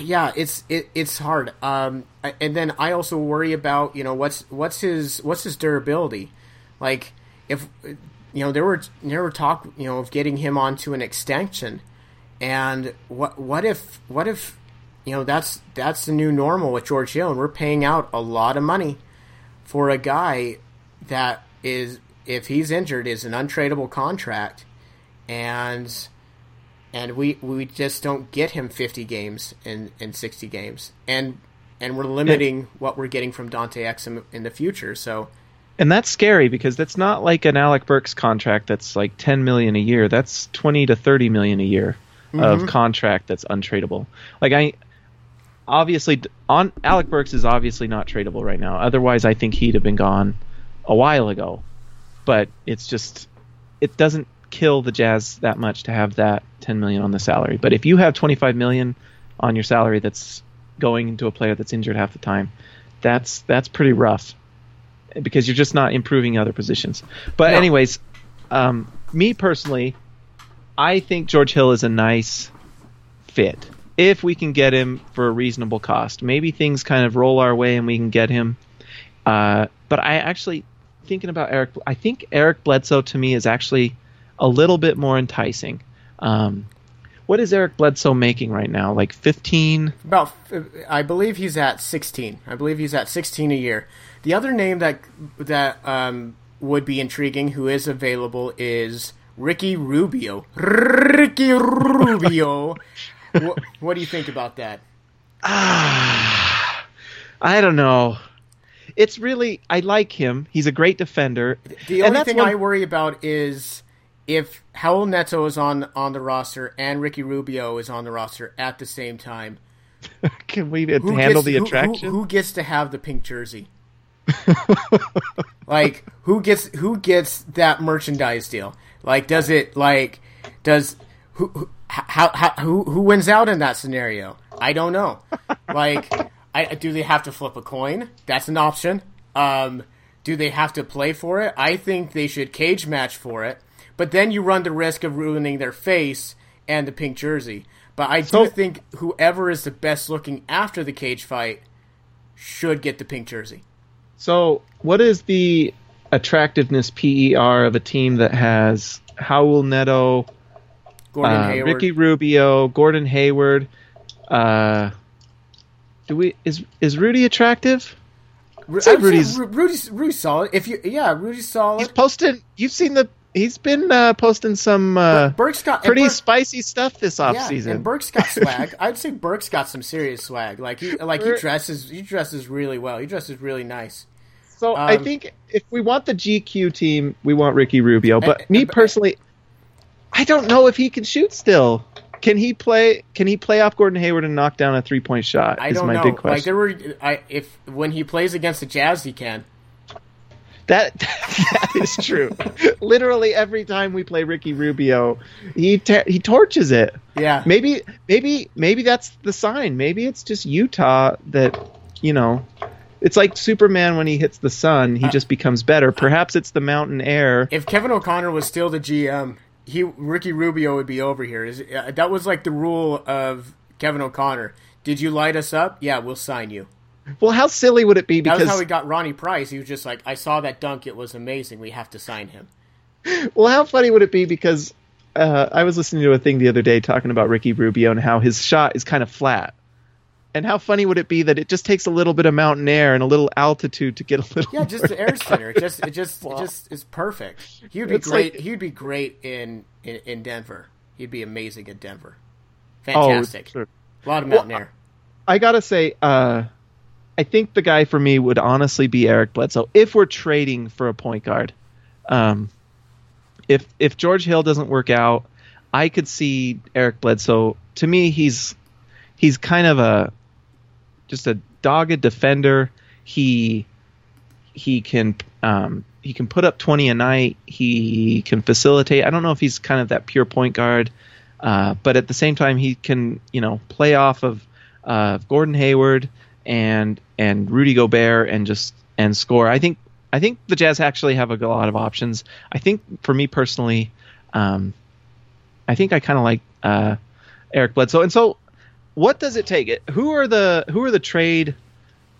yeah, it's it, it's hard. Um, and then I also worry about you know what's what's his what's his durability, like if you know there were there were talk you know of getting him onto an extension, and what what if what if you know that's that's the new normal with George Hill, and we're paying out a lot of money for a guy that is if he's injured is an untradeable contract, and and we we just don't get him 50 games and and 60 games, and and we're limiting yeah. what we're getting from Dante Exum in the future. So. And that's scary because that's not like an Alec Burks contract that's like 10 million a year. That's 20 to 30 million a year mm-hmm. of contract that's untradeable. Like I obviously on Alec Burks is obviously not tradable right now. Otherwise, I think he'd have been gone a while ago. But it's just it doesn't kill the Jazz that much to have that 10 million on the salary. But if you have 25 million on your salary that's going into a player that's injured half the time, that's that's pretty rough because you're just not improving other positions. But anyways, um, me personally, I think George Hill is a nice fit if we can get him for a reasonable cost. Maybe things kind of roll our way and we can get him. Uh, but I actually thinking about Eric. I think Eric Bledsoe to me is actually a little bit more enticing. Um, what is Eric Bledsoe making right now? Like 15? About, I believe he's at 16. I believe he's at 16 a year. The other name that that um, would be intriguing, who is available, is Ricky Rubio. Ricky Rubio. what, what, do you think about that? Ah, I don't know. It's really I like him. He's a great defender. The only thing I worry about is if Raul Neto is on on the roster and Ricky Rubio is on the roster at the same time, can we handle gets, the attraction? Who, who, who, gets to have the pink jersey? like who gets who gets that merchandise deal? Like does it like does who, who how, how who who wins out in that scenario? I don't know. Like I do they have to flip a coin? That's an option. Um, do they have to play for it? I think they should cage match for it but then you run the risk of ruining their face and the pink jersey. But I do so, think whoever is the best looking after the cage fight should get the pink jersey. So, what is the attractiveness PER of a team that has Raul Neto, Gordon uh, Hayward. Ricky Rubio, Gordon Hayward? Uh, do we is is Rudy attractive? I Rudy's Rudy's Rudy's solid. If you yeah, Rudy's solid. He's posted. You've seen the he's been uh, posting some uh, Burke's got pretty Burke, spicy stuff this off yeah, season. And Burke's got swag. I'd say Burke's got some serious swag. Like he like he dresses he dresses really well. He dresses really nice. So um, I think if we want the GQ team, we want Ricky Rubio. But and, me and, personally, I don't know if he can shoot still. Can he play? Can he play off Gordon Hayward and knock down a three point shot? I don't know. Like there were, I, if when he plays against the Jazz, he can. That that is true. Literally every time we play Ricky Rubio, he he torches it. Yeah. Maybe maybe maybe that's the sign. Maybe it's just Utah that you know. It's like Superman when he hits the sun, he uh, just becomes better. Perhaps it's the mountain air. If Kevin O'Connor was still the GM, he Ricky Rubio would be over here. Is, uh, that was like the rule of Kevin O'Connor. Did you light us up? Yeah, we'll sign you. Well, how silly would it be? Because that was how we got Ronnie Price. He was just like, "I saw that dunk; it was amazing. We have to sign him." Well, how funny would it be? Because uh, I was listening to a thing the other day talking about Ricky Rubio and how his shot is kind of flat. And how funny would it be that it just takes a little bit of mountain air and a little altitude to get a little yeah, just the air center. It just it just it just is perfect. He would be it's great. Like, he would be great in, in, in Denver. He'd be amazing at Denver. Oh, Fantastic. Oh, sure. A lot of mountain well, air. I gotta say, uh, I think the guy for me would honestly be Eric Bledsoe if we're trading for a point guard. Um, if if George Hill doesn't work out, I could see Eric Bledsoe. To me, he's he's kind of a just a dogged defender. He he can um, he can put up twenty a night. He can facilitate. I don't know if he's kind of that pure point guard, uh, but at the same time, he can you know play off of uh, Gordon Hayward and and Rudy Gobert and just and score. I think I think the Jazz actually have a, lot of options. I think for me personally, um, I think I kind of like uh, Eric Bledsoe. And so, what does it take? It who are the who are the trade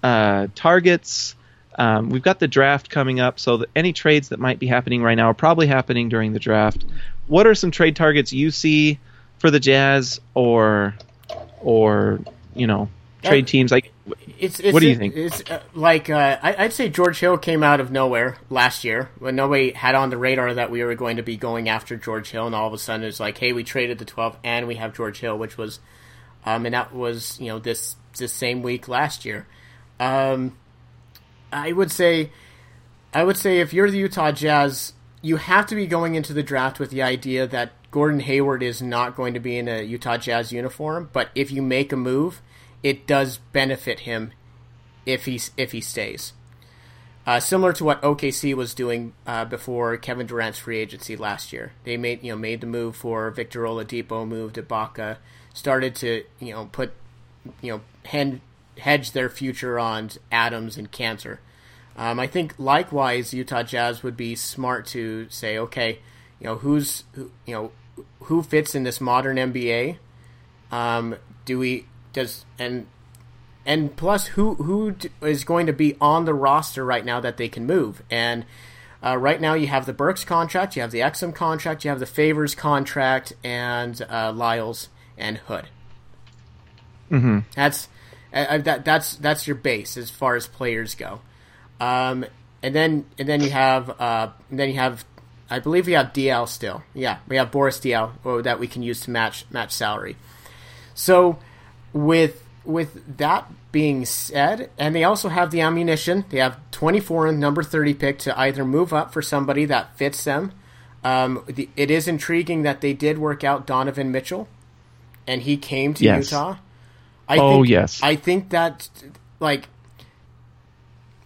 uh, targets? Um, we've got the draft coming up, so any trades that might be happening right now are probably happening during the draft. What are some trade targets you see for the Jazz, or or you know trade teams like? It's, it's what do you think? It's uh, like uh, I, would say George Hill came out of nowhere last year when nobody had on the radar that we were going to be going after George Hill, and all of a sudden it's like, hey, we traded the 12 and we have George Hill, which was, um, and that was you know this this same week last year. Um, I would say, I would say if you're the Utah Jazz, you have to be going into the draft with the idea that Gordon Hayward is not going to be in a Utah Jazz uniform, but if you make a move it does benefit him if he if he stays. Uh, similar to what OKC was doing uh, before Kevin Durant's free agency last year, they made you know made the move for Victor Oladipo, moved Ibaka, started to you know put you know hen- hedge their future on Adams and Kanter. Um, I think likewise, Utah Jazz would be smart to say, okay, you know who's who, you know who fits in this modern NBA. Um, do we does and and plus who who is going to be on the roster right now that they can move and uh, right now you have the Burks contract, you have the Exum contract, you have the Favors contract, and uh, Lyles and Hood. Mm-hmm. That's uh, that that's that's your base as far as players go. Um, and then and then you have uh, then you have I believe we have Diaw still. Yeah, we have Boris Diaw oh, that we can use to match match salary. So with with that being said, and they also have the ammunition. They have 24 and number 30 pick to either move up for somebody that fits them. Um, the, it is intriguing that they did work out Donovan Mitchell, and he came to yes. Utah. I oh think, yes, I think that like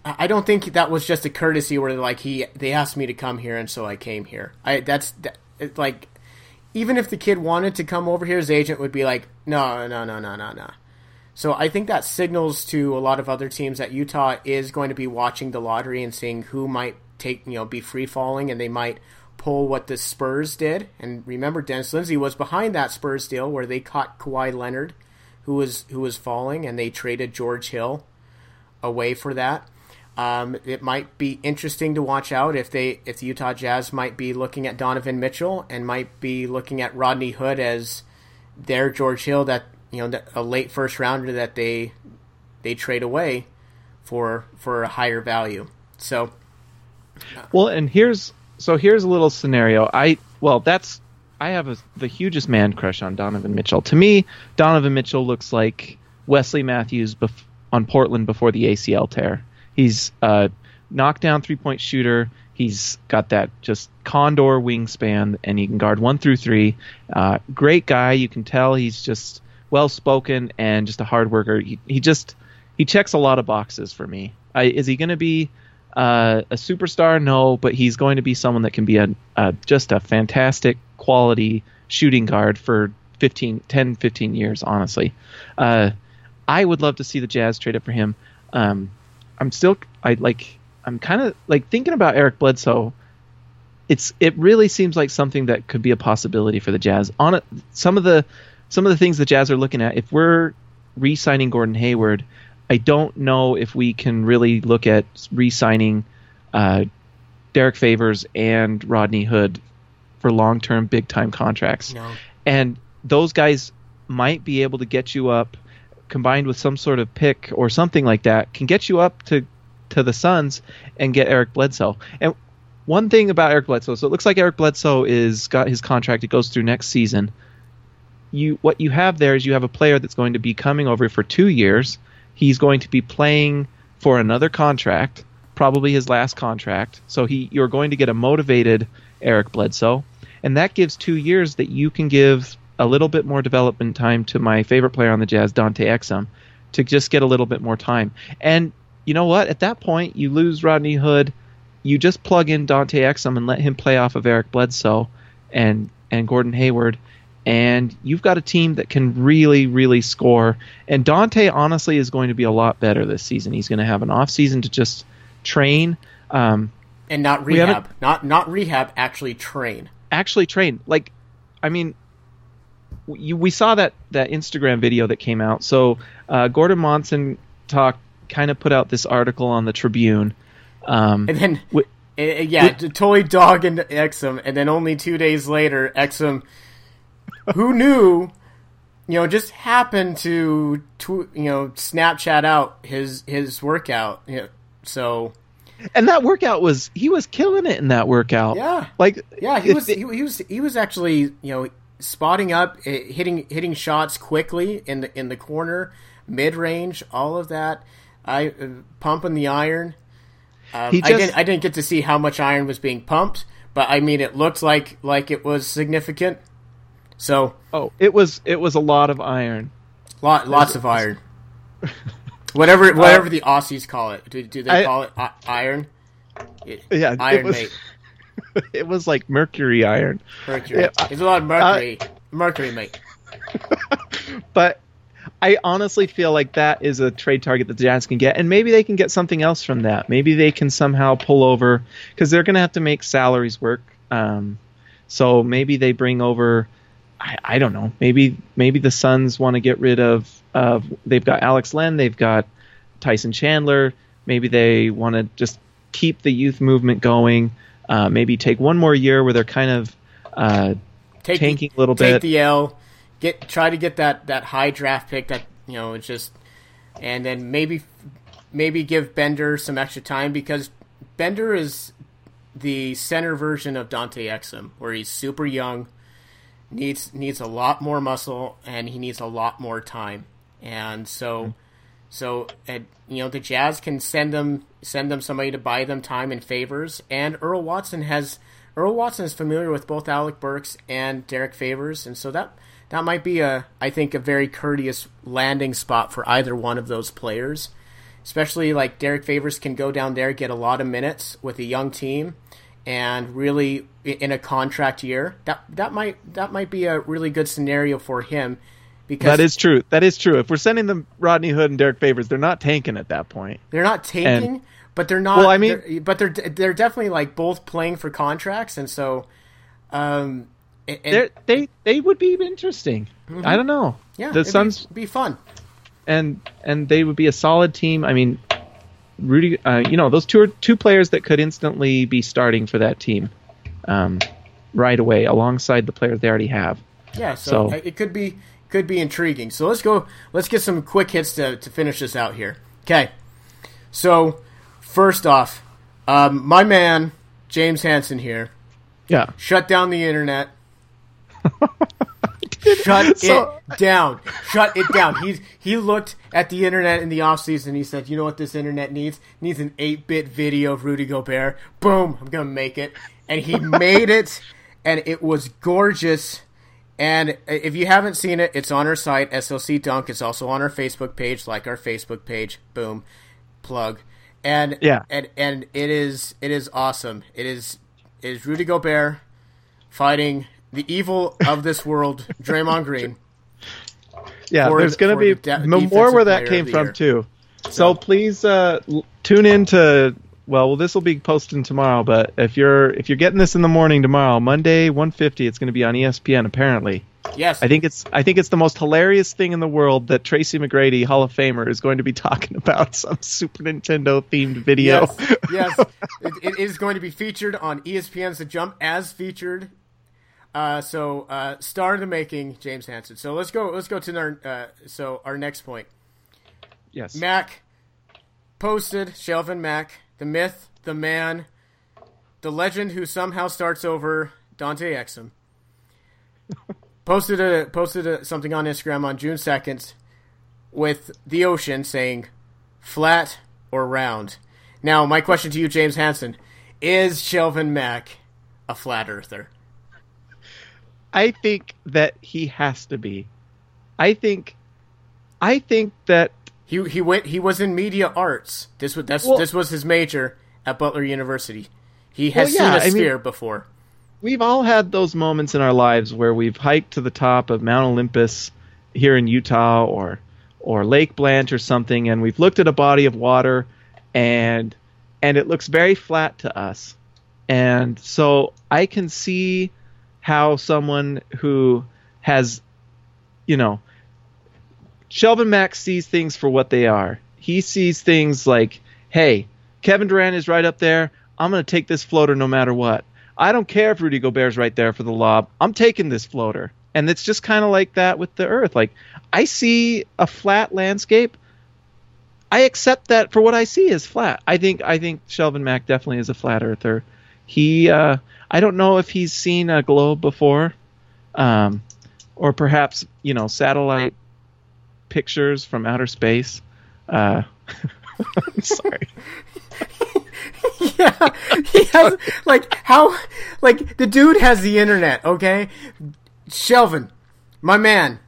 I don't think that was just a courtesy where like he they asked me to come here and so I came here. I that's that, like even if the kid wanted to come over here, his agent would be like, no, no, no, no, no, no. So I think that signals to a lot of other teams that Utah is going to be watching the lottery and seeing who might take, you know, be free falling, and they might pull what the Spurs did. And remember, Dennis Lindsey was behind that Spurs deal where they caught Kawhi Leonard, who was who was falling, and they traded George Hill away for that. Um, it might be interesting to watch out if they if the Utah Jazz might be looking at Donovan Mitchell and might be looking at Rodney Hood as their George Hill that you know a late first rounder that they they trade away for for a higher value. So well, and here's so here's a little scenario. I well that's I have a, the hugest man crush on Donovan Mitchell. To me, Donovan Mitchell looks like Wesley Matthews bef- on Portland before the ACL tear. He's a knockdown three point shooter. He's got that just condor wingspan, and he can guard one through three. Uh, great guy. You can tell he's just well spoken and just a hard worker. He, he just he checks a lot of boxes for me. I, is he going to be uh, a superstar? No, but he's going to be someone that can be a, a just a fantastic quality shooting guard for 15, 10, 15 years. Honestly, uh, I would love to see the Jazz trade up for him. Um, I'm still I like I'm kind of like thinking about Eric Bledsoe. It's it really seems like something that could be a possibility for the Jazz. On it, some of the some of the things the Jazz are looking at. If we're re-signing Gordon Hayward, I don't know if we can really look at re-signing uh, Derrick Favors and Rodney Hood for long-term, big-time contracts. No. And those guys might be able to get you up combined with some sort of pick or something like that can get you up to to the Suns and get Eric Bledsoe. And one thing about Eric Bledsoe, so it looks like Eric Bledsoe is got his contract. It goes through next season. You what you have there is you have a player that's going to be coming over for two years. He's going to be playing for another contract, probably his last contract. So he you're going to get a motivated Eric Bledsoe, and that gives two years that you can give a little bit more development time to my favorite player on the Jazz, Dante Exum, to just get a little bit more time. And you know what? At that point, you lose Rodney Hood. You just plug in Dante Exum and let him play off of Eric Bledsoe and and Gordon Hayward, and you've got a team that can really, really score. And Dante, honestly, is going to be a lot better this season. He's going to have an off season to just train. Um, and not rehab, not not rehab, actually train. Actually train. Like, I mean, we, we saw that that Instagram video that came out. So uh, Gordon Monson talked, kind of put out this article on the Tribune. Um, And then, wi- uh, yeah, totally dogging Exum, and then only two days later, Exum, who knew, you know, just happened to, tw- you know, Snapchat out his his workout. You know, so and that workout was he was killing it in that workout. Yeah. like yeah, he was it- he, he was he was actually you know spotting up, eh, hitting hitting shots quickly in the in the corner, mid range, all of that. I uh, pumping the iron. Um, He I just- didn't I didn't get to see how much iron was being pumped, but I mean it looked like like it was significant. So oh, it was it was a lot of iron. lot lots of iron. Whatever whatever the Aussies call it, do, do they Uh, I- call it I- iron? It- Yeah, it iron was- mate, it was like mercury iron. mercury. Yeah, I- There's a lot of mercury, mercury mate. but I honestly feel like that is a trade target that the Jazz can get, and maybe they can get something else from that. Maybe they can somehow pull over because they're going to have to make salaries work. Um, so maybe they bring over. I, I don't know. Maybe maybe the Suns want to get rid of. Of they've got Alex Len, they've got Tyson Chandler. Maybe they want to just keep the youth movement going. Uh, maybe take one more year where they're kind of uh, take tanking a little take bit. the L, get try to get that that high draft pick that you know it's just, and then maybe maybe give Bender some extra time because Bender is the center version of Dante Exum, where he's super young, needs needs a lot more muscle, and he needs a lot more time, and so. Mm-hmm. So, and, you know, the Jazz can send them send them somebody to buy them time and favors, and Earl Watson has Earl Watson is familiar with both Alec Burks and Derrick Favors, and so that that might be a I think a very courteous landing spot for either one of those players. Especially like Derrick Favors can go down there get a lot of minutes with a young team, and really in a contract year that that might that might be a really good scenario for him. Because That is true. That is true. If we're sending them Rodney Hood and Derrick Favors, they're not tanking at that point. They're not tanking, but they're not. Well, I mean- they're- but they're they're definitely like both playing for contracts, and so, um, and, they they would be interesting. I don't know. Mm-hmm. yeah, the it'd Suns be, be fun. and and they would be a solid team. I mean, Rudy, uh, you know, those two are two players that could instantly be starting for that team, um, right away alongside the players they already have. Yeah, so, So- it could be could be intriguing. So let's go. Let's get some quick hits to to finish this out here. Okay, so first off, um, my man James Hansen here Yeah. shut down the internet. Shut So- it down. Shut it down. He he looked at the internet in the offseason. He said, "You know what this internet needs? It needs an 8-bit video of Rudy Gobert. Boom, I'm going to make it." And he made it and it was gorgeous. And if you haven't seen it, it's on our site SLC Dunk. It's also on our Facebook page, like our Facebook page. Boom. Plug. And Yeah. and and it is it is awesome. It is it is Rudy Gobert fighting the evil of this world, Draymond Green. Yeah, there's going to be de- more where that came from year. too. So, please uh, tune in to well, this will be posted tomorrow, but if you're if you're getting this in the morning tomorrow, Monday 150, it's going to be on ESPN apparently. Yes. I think it's I think it's the most hilarious thing in the world that Tracy McGrady, Hall of Famer, is going to be talking about some Super Nintendo themed video. Yes, yes. It, it is going to be featured on ESPN's The Jump as featured. Uh, so, uh, star in the making, James Hansen. So let's go. Let's go to our uh, so our next point. yes. Mac posted Shelvin Mack, the myth, the man, the legend who somehow starts over Dante Exum. posted a posted a, something on Instagram on June second with the ocean saying flat or round. Now, my question to you, James Hansen, is Shelvin Mack a flat earther? I think that he has to be. I think I think that He he went he was in media arts. This was that's, Well- this was his major at Butler University. He has Well, yeah, seen a I mean- sphere before. we've all had those moments in our lives where we've hiked to the top of Mount Olympus here in Utah or or Lake Blanche or something and we've looked at a body of water and and it looks very flat to us. And so I can see how someone who has you know, Shelvin Max sees things for what they are. He sees things like, hey, Kevin Durant is right up there. I'm going to take this floater no matter what. I don't care if Rudy Gobert's right there for the lob. I'm taking this floater. And it's just kind of like that with the Earth. Like, I see a flat landscape. I accept that for what I see is flat. I think I think Shelvin Mack definitely is a flat earther. He uh, I don't know if he's seen a globe before, um, or perhaps you know satellite pictures from outer space. Uh, I'm sorry. yeah, he has like how like the dude has the internet. Okay, Shelvin, my man.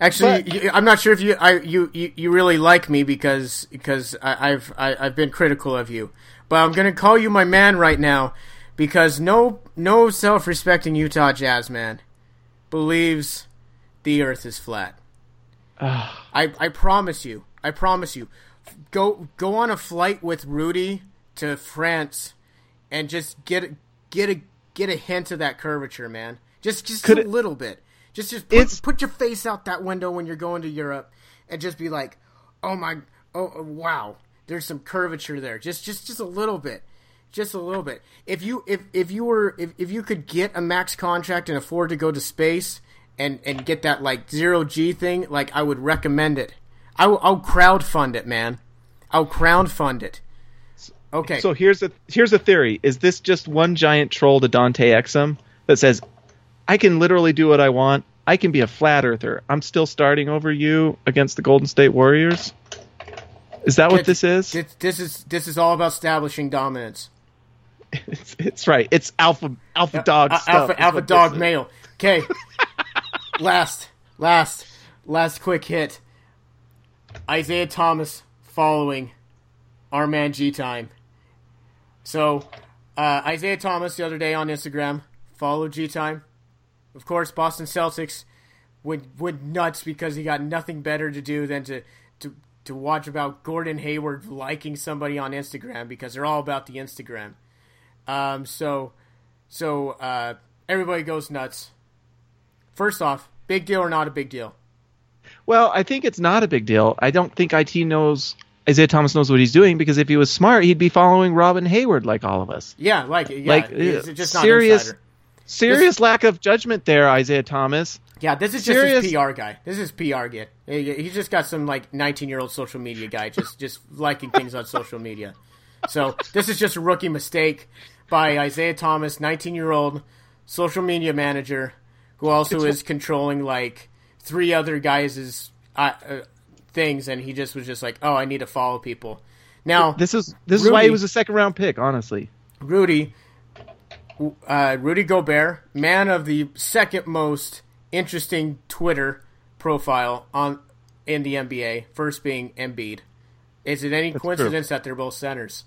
Actually, But- you- I'm not sure if you I you, you, you really like me because because I, I've I, I've been critical of you, but I'm gonna call you my man right now because no no self-respecting Utah Jazz man believes the Earth is flat. I I promise you. I promise you. Go go on a flight with Rudy to France and just get get a get a hint of that curvature, man. Just just Could a it- little bit. Just just put, put your face out that window when you're going to Europe and just be like, "Oh my oh oh, wow, there's some curvature there." Just just just a little bit. Just a little bit. If you if if you were if, if you could get a max contract and afford to go to space and and get that like zero G thing, like I would recommend it. I will, I'll crowdfund it, man. I'll crowdfund it. Okay. So here's a here's a theory. Is this just one giant troll to Dante Exum that says, I can literally do what I want. I can be a flat earther. I'm still starting over you against the Golden State Warriors. Is that what this is? This, this is this is all about establishing dominance. It's, it's right. It's alpha alpha dog Uh, stuff. alpha alpha dog male. Okay. last last last quick hit. Isaiah Thomas following our man G Time. So uh, Isaiah Thomas the other day on Instagram followed G Time. Of course, Boston Celtics went went nuts because he got nothing better to do than to to watch about Gordon Hayward liking somebody on Instagram because they're all about the Instagram. Um, so so uh, everybody goes nuts. First off, big deal or not a big deal? Well, I think it's not a big deal. I don't think IT knows Isaiah Thomas knows what he's doing because if he was smart, he'd be following Robyn Hayward like all of us. Yeah, like yeah, Like, it's just not serious-. Serious lack of judgment there, Isaiah Thomas. Yeah, this is just serious- his PR guy. This is PR guy. He- He's just got some like 19 year old social media guy just just liking things on social media. So this is just a rookie mistake by Isaiah Thomas, 19 year old social media manager, who also is controlling like three other guys' uh, uh, things, and he just was just like, oh, I need to follow people. Now This is this is why he was a second round pick, honestly. Rudy, uh, Rudy Gobert, man of the second most interesting Twitter profile on in the NBA, first being Embiid. Is it any coincidence that they're both centers?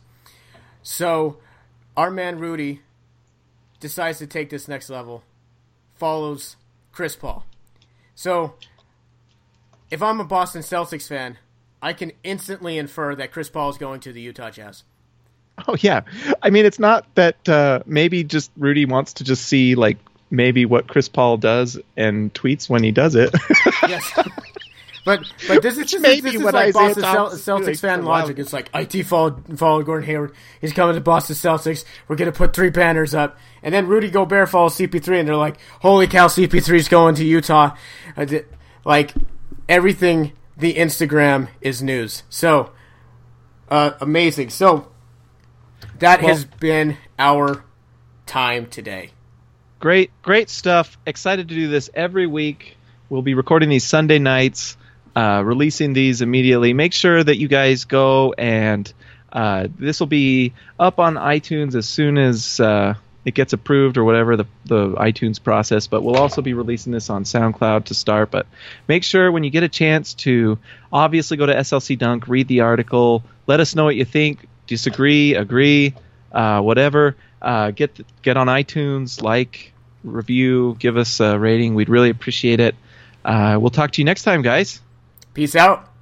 So, our man Rudy decides to take this next level, follows Chris Paul. So, if I'm a Boston Celtics fan, I can instantly infer that Chris Paul is going to the Utah Jazz. Oh yeah, I mean it's not that uh, maybe just Rudy wants to just see like maybe what Chris Paul does and tweets when he does it. Yes. But but this is this is what like Boston Cel- Celtics fan for a while. logic. It's like IT followed followed Gordon Hayward. He's coming to Boston Celtics. We're gonna put three banners up, and then Rudy Gobert follows CP3, and they're like, "Holy cow, CP3's going to Utah!" Like everything, the Instagram is news. So uh, amazing. So that Well- has been our time today. Great, great stuff. Excited to do this every week. We'll be recording these Sunday nights, uh, releasing these immediately. Make sure that you guys go and uh, this will be up on iTunes as soon as uh, it gets approved or whatever the, the iTunes process. But we'll also be releasing this on SoundCloud to start. But make sure when you get a chance to obviously go to SLC Dunk, read the article, let us know what you think. Disagree, agree, uh, whatever. Uh, get get on iTunes, like, review, give us a rating. We'd really appreciate it. Uh, we'll talk to you next time, guys. Peace out.